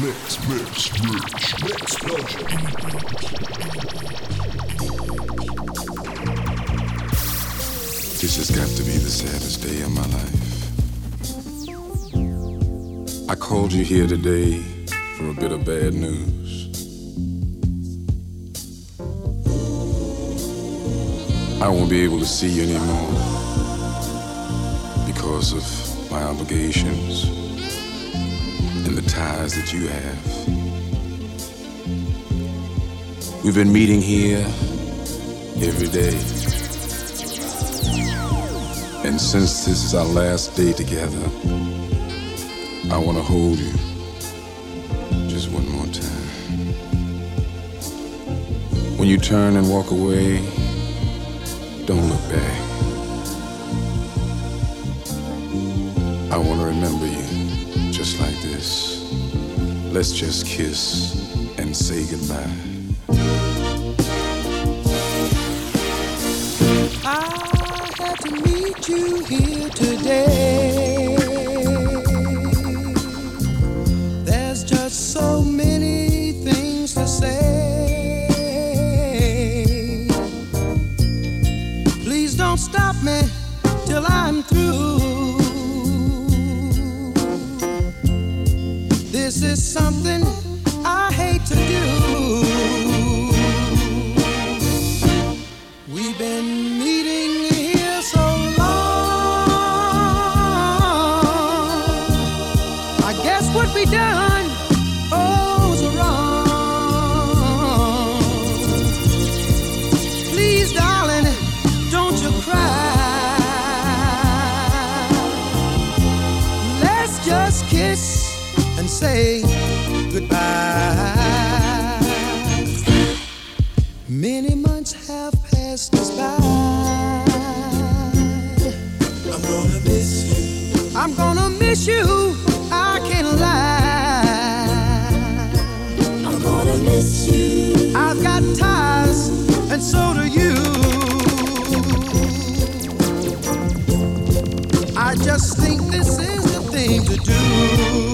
Mix, mix, mix, mix, pleasure. This has got to be the saddest day of my life. I called you here today for a bit of bad news. I won't be able to see you anymore because of my obligations and the ties that you have. We've been meeting here every day. And since this is our last day together, I want to hold you just one more time. When you turn and walk away, Let's just kiss and say goodbye. I had to meet you here today. There's just so many. I just think this is the thing to do.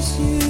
Promise you.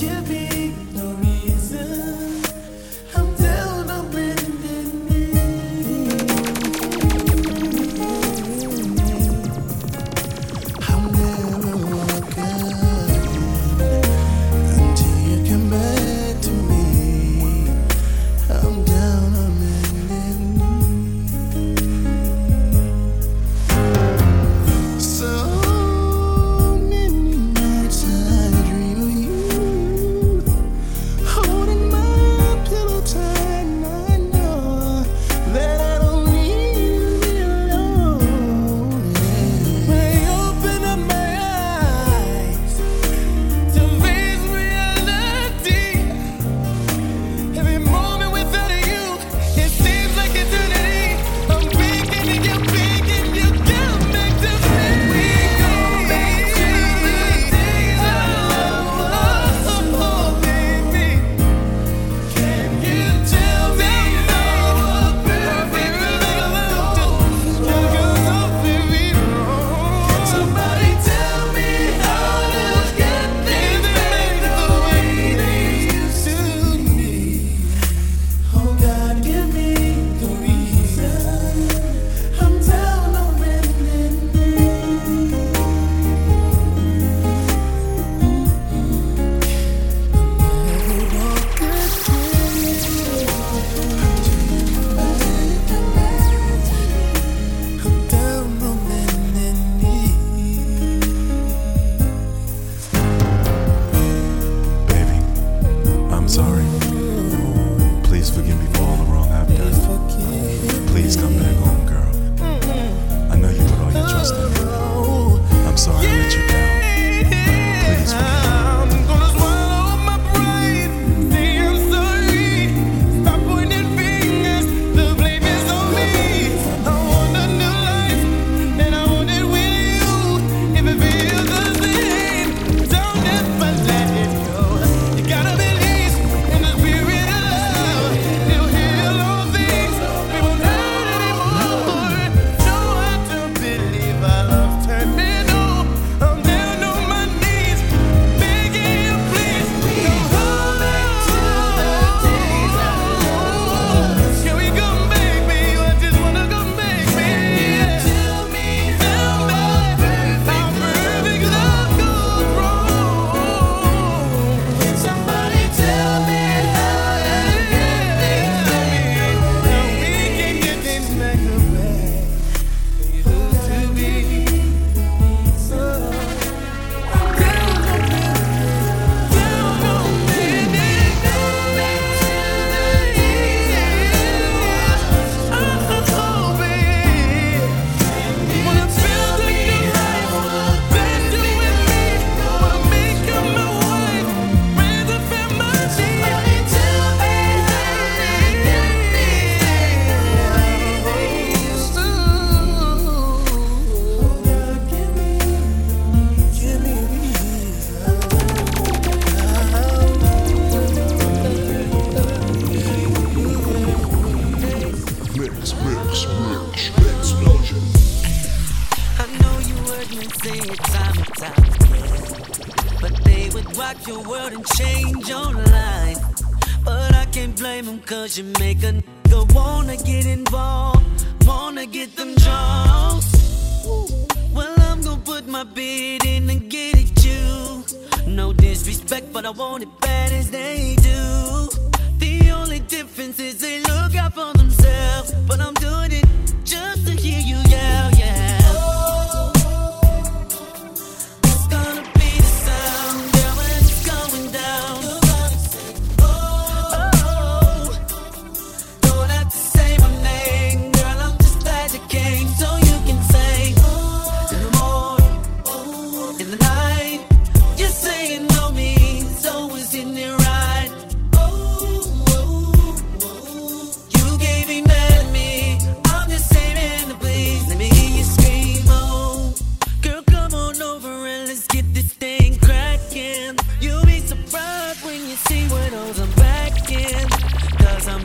give me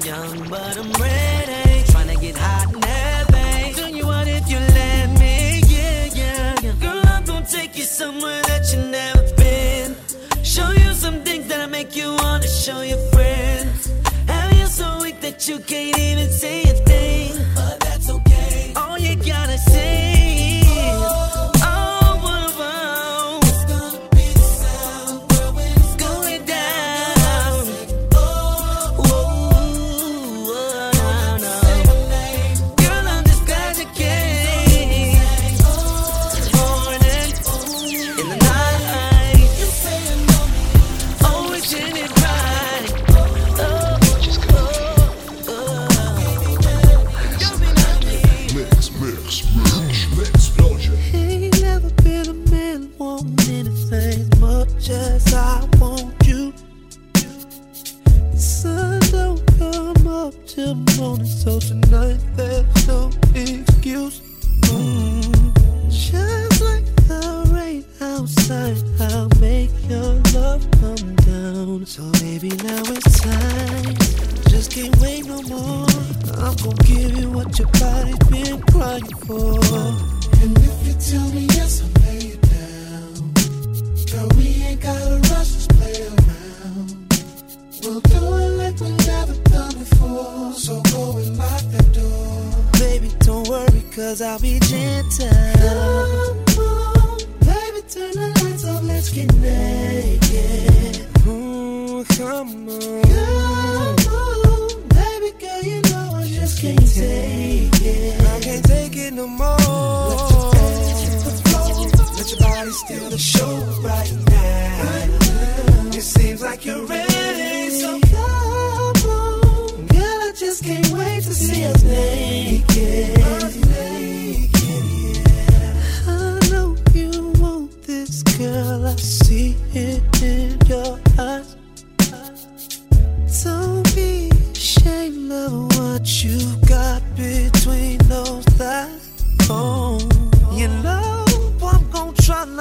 young, but I'm ready. Tryna get hot and heavy. Do you want if you let me, yeah, yeah, yeah. Girl, I'm gonna take you somewhere that you never been. Show you some things that'll make you wanna show your friends. Have you so weak that you can't even say a thing.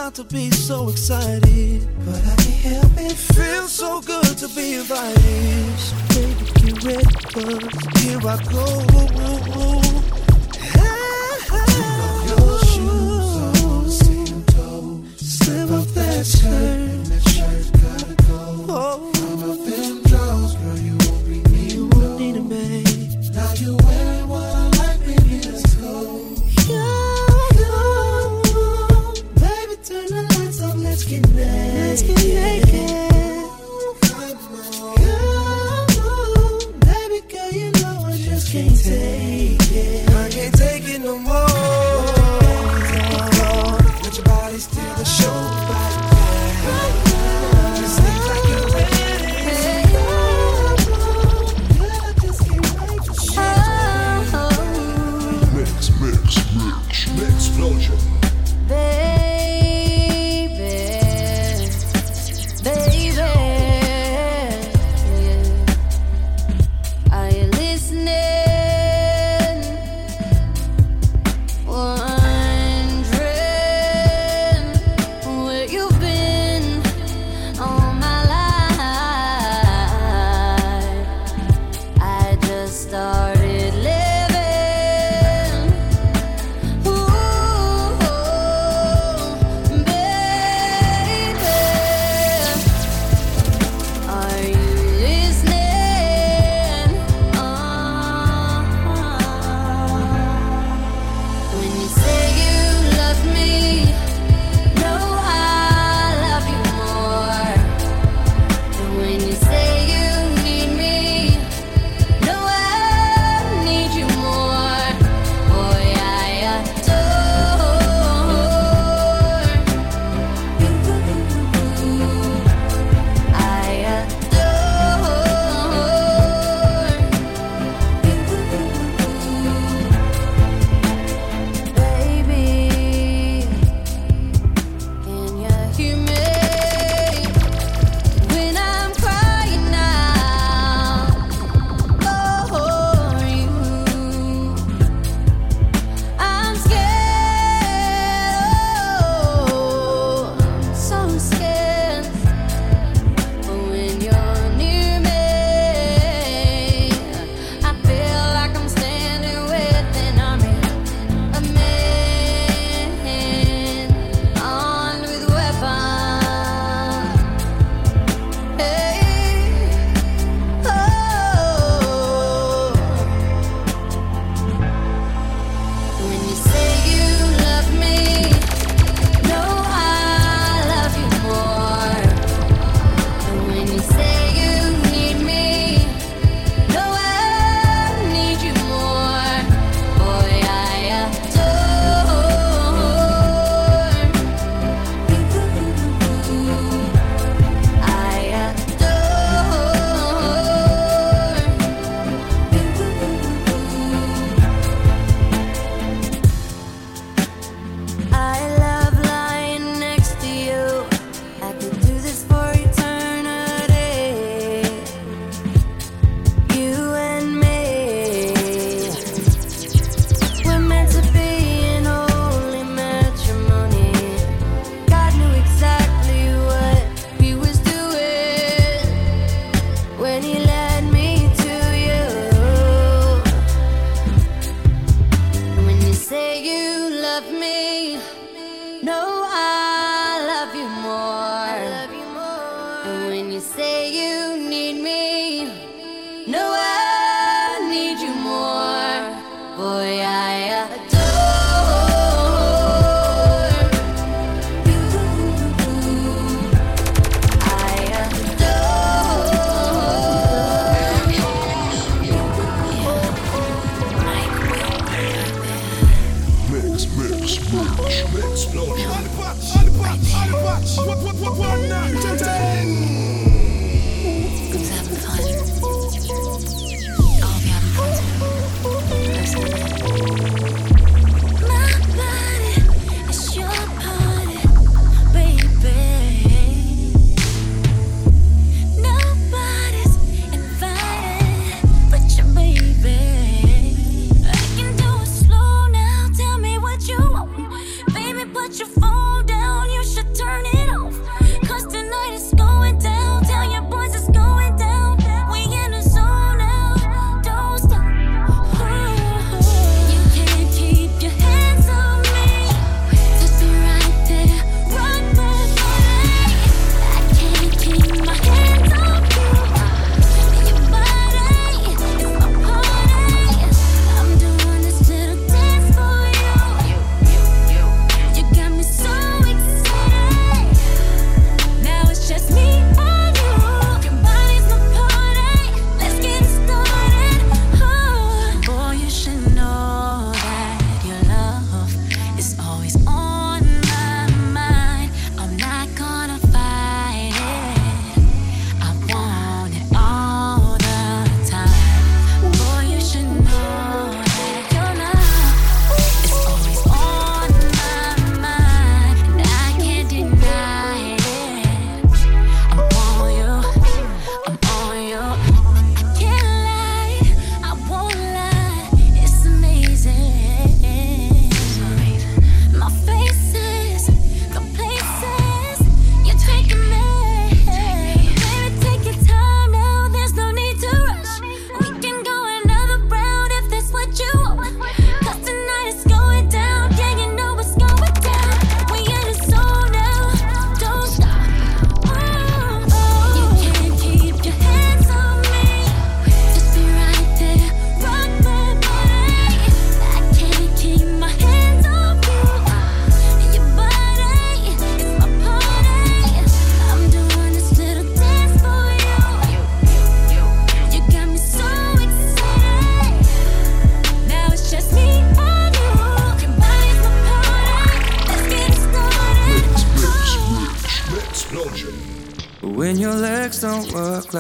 not to be so excited, but I can't help it. Feels so good to be invited. So baby, get with us. Here I go. Put on your shoes, Slip off that shirt.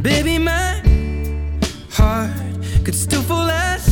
Baby, my heart could still fall as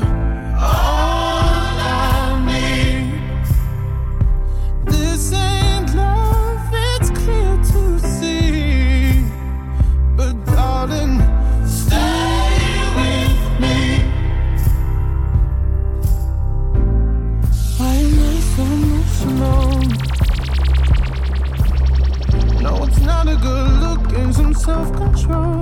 self-control.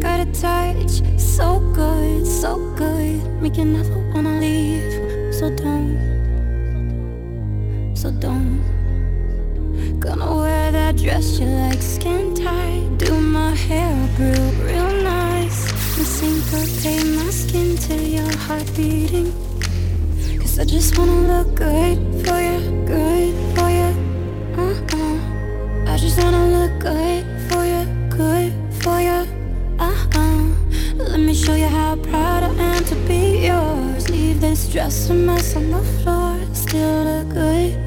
got a touch so good, so good. Make you never wanna leave. So don't, so don't. Gonna wear that dress you like, skin tight. Do my hair up real, real nice. And syncopate my skin till your heart beating. Cause I just wanna look good for you, good for you. Uh-uh. I just wanna look good for you, good for you. Dressed a mess on the floor, still look good.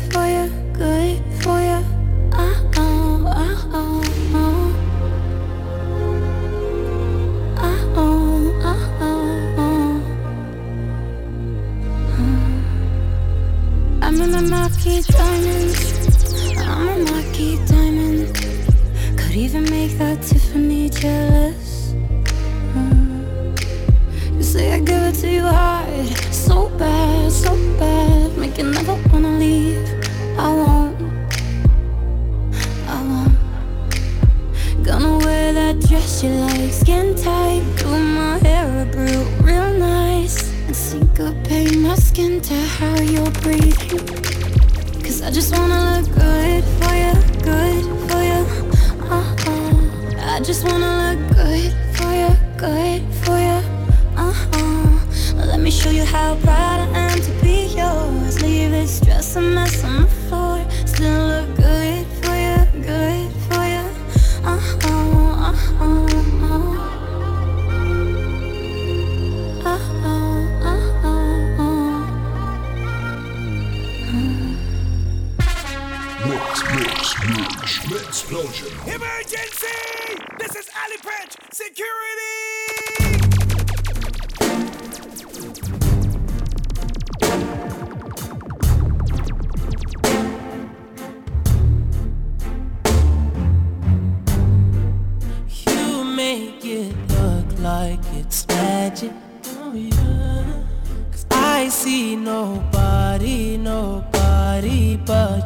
just want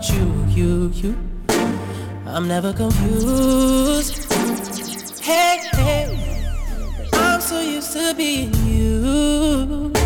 about you, you, you. I'm never confused. Hey, hey, I'm so used to being you.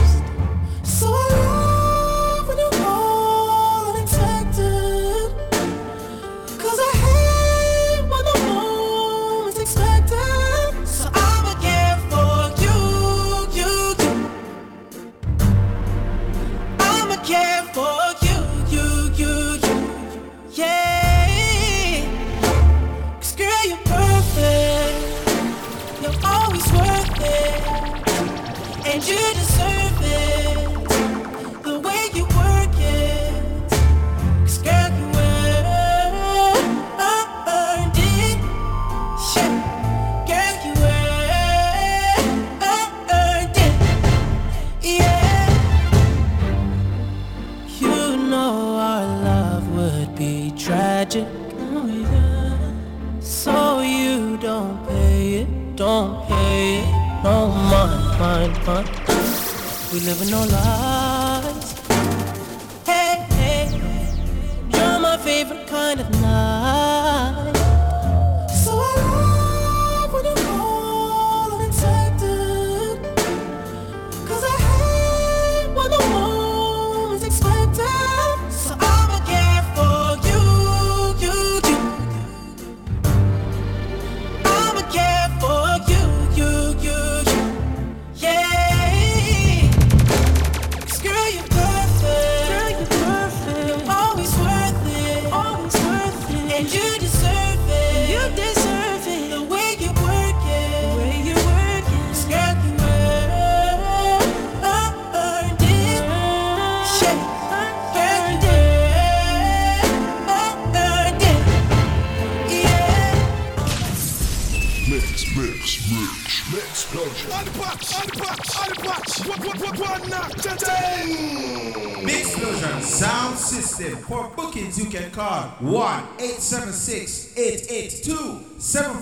we live in no lie.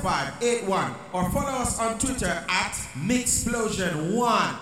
0581 or follow us on Twitter at Mixplosion1.